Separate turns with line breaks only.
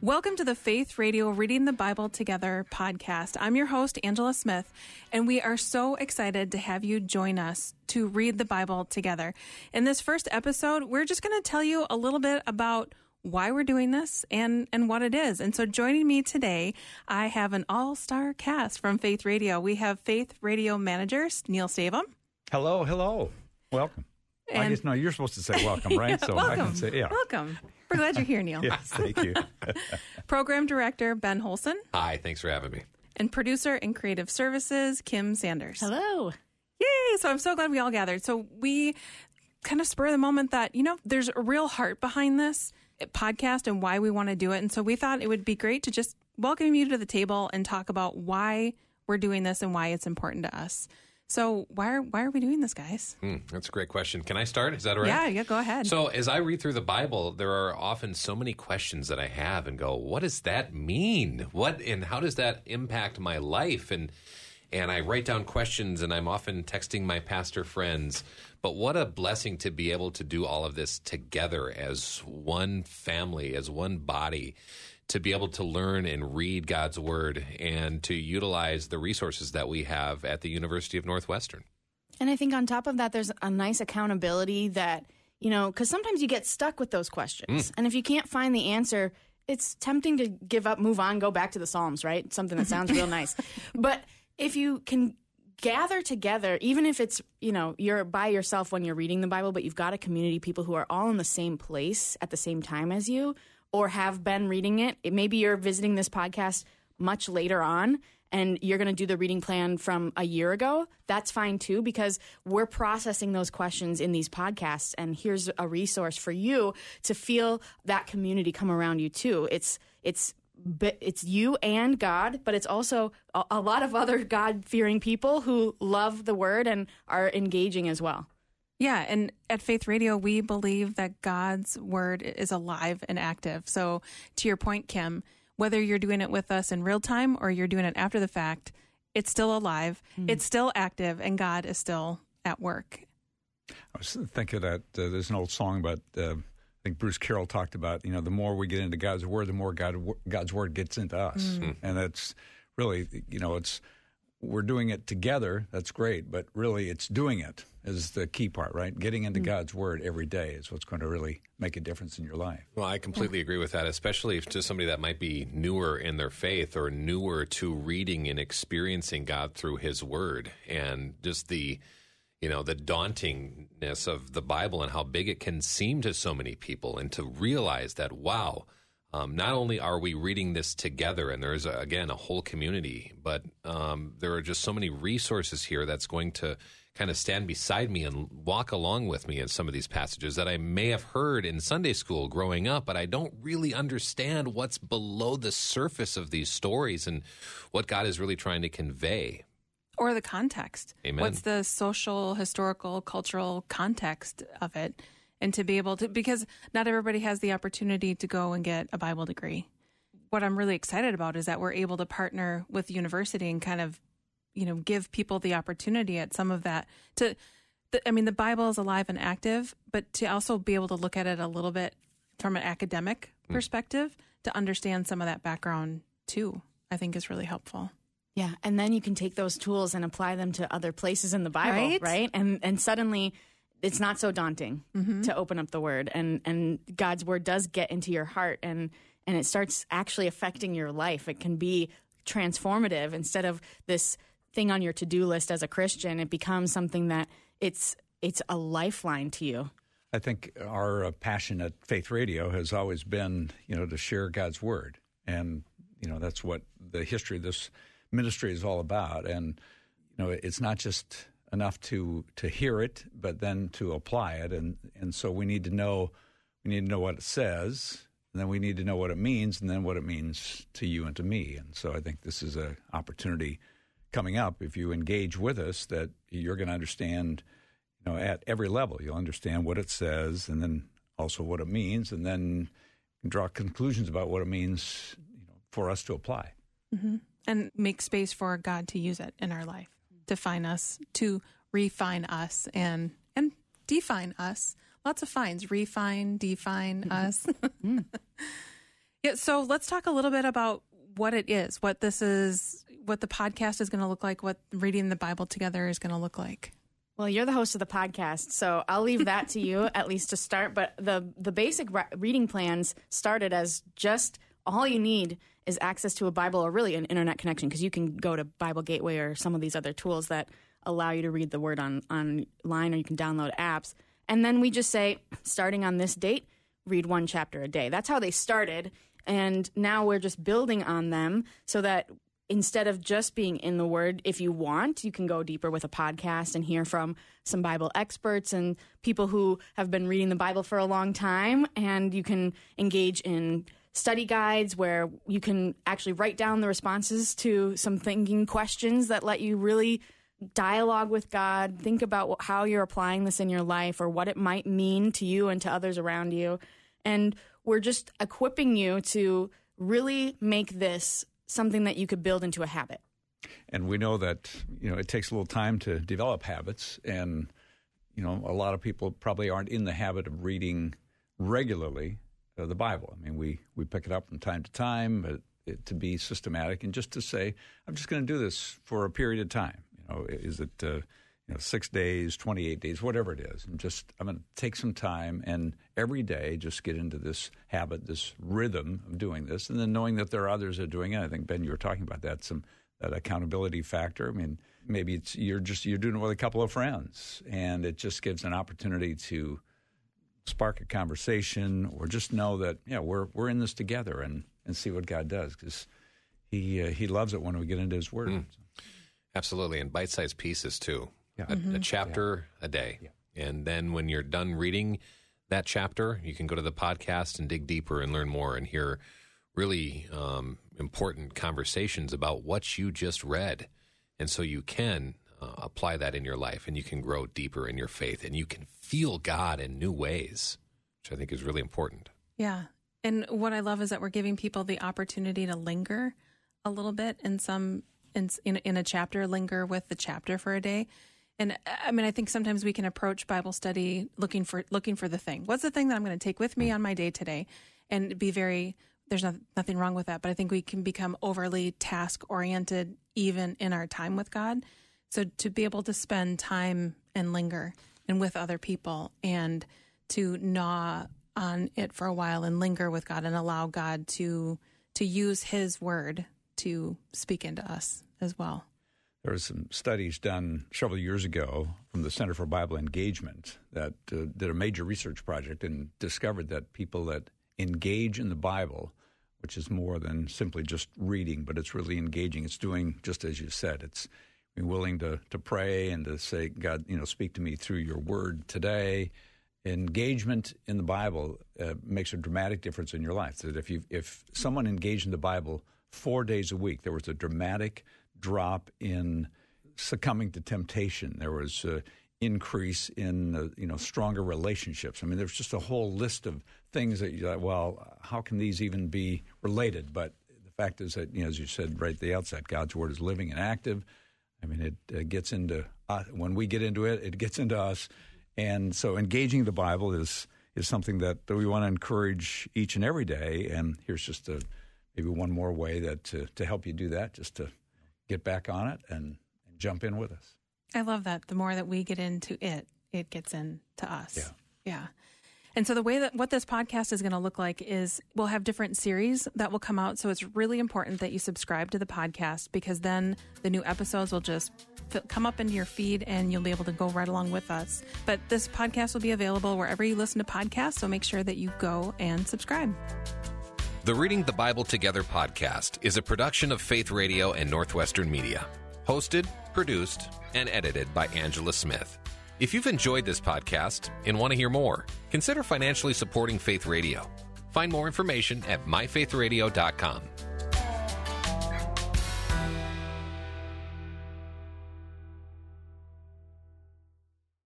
Welcome to the Faith Radio Reading the Bible Together podcast. I'm your host, Angela Smith, and we are so excited to have you join us to read the Bible together. In this first episode, we're just going to tell you a little bit about why we're doing this and, and what it is. And so joining me today, I have an all-star cast from Faith Radio. We have Faith Radio managers, Neil Staven.
Hello, hello. Welcome. I guess no, you're supposed to say welcome, right? so
welcome.
I can say yeah.
Welcome. We're glad you're here, Neil.
Yes, thank you.
Program director, Ben Holsen,
Hi, thanks for having me.
and producer and creative services, Kim Sanders.
Hello.
Yay! So I'm so glad we all gathered. So we kind of spur the moment that, you know, there's a real heart behind this podcast and why we want to do it. And so we thought it would be great to just welcome you to the table and talk about why we're doing this and why it's important to us. So why are why are we doing this, guys?
Hmm, that's a great question. Can I start? Is that all right?
Yeah, yeah, go ahead.
So, as I read through the Bible, there are often so many questions that I have and go, what does that mean? What and how does that impact my life? And and I write down questions and I'm often texting my pastor friends. But what a blessing to be able to do all of this together as one family, as one body, to be able to learn and read God's word and to utilize the resources that we have at the University of Northwestern.
And I think on top of that, there's a nice accountability that, you know, because sometimes you get stuck with those questions. Mm. And if you can't find the answer, it's tempting to give up, move on, go back to the Psalms, right? Something that sounds real nice. But if you can gather together, even if it's, you know, you're by yourself when you're reading the Bible, but you've got a community of people who are all in the same place at the same time as you or have been reading it. it maybe you're visiting this podcast much later on and you're going to do the reading plan from a year ago, that's fine too, because we're processing those questions in these podcasts. And here's a resource for you to feel that community come around you too. It's, it's, it's you and God, but it's also a, a lot of other God fearing people who love the word and are engaging as well.
Yeah, and at Faith Radio, we believe that God's word is alive and active. So, to your point, Kim, whether you're doing it with us in real time or you're doing it after the fact, it's still alive, it's still active, and God is still at work.
I was thinking that uh, there's an old song about. Uh, I think Bruce Carroll talked about. You know, the more we get into God's word, the more God God's word gets into us, and that's really you know it's we're doing it together. That's great, but really it's doing it is the key part, right? Getting into mm. God's word every day is what's going to really make a difference in your life.
Well, I completely agree with that, especially if to somebody that might be newer in their faith or newer to reading and experiencing God through His Word, and just the, you know, the dauntingness of the Bible and how big it can seem to so many people, and to realize that wow. Um, not only are we reading this together, and there's a, again a whole community, but um, there are just so many resources here that's going to kind of stand beside me and walk along with me in some of these passages that I may have heard in Sunday school growing up, but I don't really understand what's below the surface of these stories and what God is really trying to convey.
Or the context.
Amen.
What's the social, historical, cultural context of it? And to be able to, because not everybody has the opportunity to go and get a Bible degree. What I'm really excited about is that we're able to partner with university and kind of, you know, give people the opportunity at some of that to, the, I mean, the Bible is alive and active, but to also be able to look at it a little bit from an academic hmm. perspective to understand some of that background too, I think is really helpful.
Yeah, and then you can take those tools and apply them to other places in the Bible,
Right?
right? And and suddenly it's not so daunting to open up the word and and God's word does get into your heart and and it starts actually affecting your life. It can be transformative instead of this thing on your to-do list as a Christian. It becomes something that it's it's a lifeline to you.
I think our uh, passion at Faith Radio has always been, you know, to share God's word, and you know that's what the history of this ministry is all about. And you know, it's not just enough to to hear it, but then to apply it, and and so we need to know we need to know what it says, and then we need to know what it means, and then what it means to you and to me. And so I think this is a opportunity coming up if you engage with us that you're going to understand you know, at every level. You'll understand what it says and then also what it means, and then draw conclusions about what it means you know, for us to apply. Mm-hmm.
and make space for God to use it in our life, define us, to refine us, and and define us. Lots of fines: refine, define mm-hmm. us. Mm. Yeah, so let's talk a little bit about what it is, what this is, what the podcast is going to look like, what reading the Bible together is going to look like.
Well, you're the host of the podcast, so I'll leave that to you at least to start. But the the basic re- reading plans started as just all you need is access to a Bible or really an internet connection because you can go to Bible Gateway or some of these other tools that allow you to read the Word on online, or you can download apps. And then we just say, starting on this date, read one chapter a day. That's how they started. And now we're just building on them so that instead of just being in the Word, if you want, you can go deeper with a podcast and hear from some Bible experts and people who have been reading the Bible for a long time. And you can engage in study guides where you can actually write down the responses to some thinking questions that let you really dialogue with God, think about how you're applying this in your life or what it might mean to you and to others around you. And we're just equipping you to really make this something that you could build into a habit.
And we know that, you know, it takes a little time to develop habits and you know, a lot of people probably aren't in the habit of reading regularly the Bible. I mean, we, we pick it up from time to time, but it, to be systematic and just to say, I'm just going to do this for a period of time. You know, is it uh, you know six days, 28 days, whatever it is, and just I'm going to take some time and every day just get into this habit, this rhythm of doing this, and then knowing that there are others that are doing it. I think Ben, you were talking about that some that accountability factor. I mean, maybe it's you're just you're doing it with a couple of friends, and it just gives an opportunity to spark a conversation or just know that yeah we're we're in this together and and see what God does because he uh, he loves it when we get into His Word. Mm.
Absolutely, and bite-sized pieces too. Yeah. A, mm-hmm. a chapter yeah. a day, yeah. and then when you're done reading that chapter, you can go to the podcast and dig deeper and learn more and hear really um, important conversations about what you just read, and so you can uh, apply that in your life and you can grow deeper in your faith and you can feel God in new ways, which I think is really important.
Yeah. And what I love is that we're giving people the opportunity to linger a little bit in some in in, in a chapter, linger with the chapter for a day. And I mean, I think sometimes we can approach Bible study looking for looking for the thing. What's the thing that I'm going to take with me on my day today, and be very. There's not, nothing wrong with that, but I think we can become overly task oriented even in our time with God. So to be able to spend time and linger and with other people and to gnaw on it for a while and linger with God and allow God to to use his word to speak into us as well.
There were some studies done several years ago from the Center for Bible Engagement that uh, did a major research project and discovered that people that engage in the Bible, which is more than simply just reading, but it's really engaging. It's doing just as you said. It's being willing to, to pray and to say, God, you know, speak to me through your word today. Engagement in the Bible uh, makes a dramatic difference in your life. That if you if someone engaged in the Bible four days a week, there was a dramatic drop in succumbing to temptation. There was an increase in uh, you know stronger relationships. I mean, there's just a whole list of things that you like. Well, how can these even be related? But the fact is that you know, as you said right at the outset, God's word is living and active. I mean, it uh, gets into uh, when we get into it, it gets into us, and so engaging the Bible is is something that, that we want to encourage each and every day. And here's just a maybe one more way that to, to help you do that, just to get back on it and, and jump in with us.
I love that. The more that we get into it, it gets into us.
Yeah.
Yeah. And so the way that what this podcast is going to look like is we'll have different series that will come out. So it's really important that you subscribe to the podcast because then the new episodes will just come up into your feed and you'll be able to go right along with us. But this podcast will be available wherever you listen to podcasts. So make sure that you go and subscribe.
The Reading the Bible Together podcast is a production of Faith Radio and Northwestern Media. Hosted, produced, and edited by Angela Smith. If you've enjoyed this podcast and want to hear more, consider financially supporting Faith Radio. Find more information at myfaithradio.com.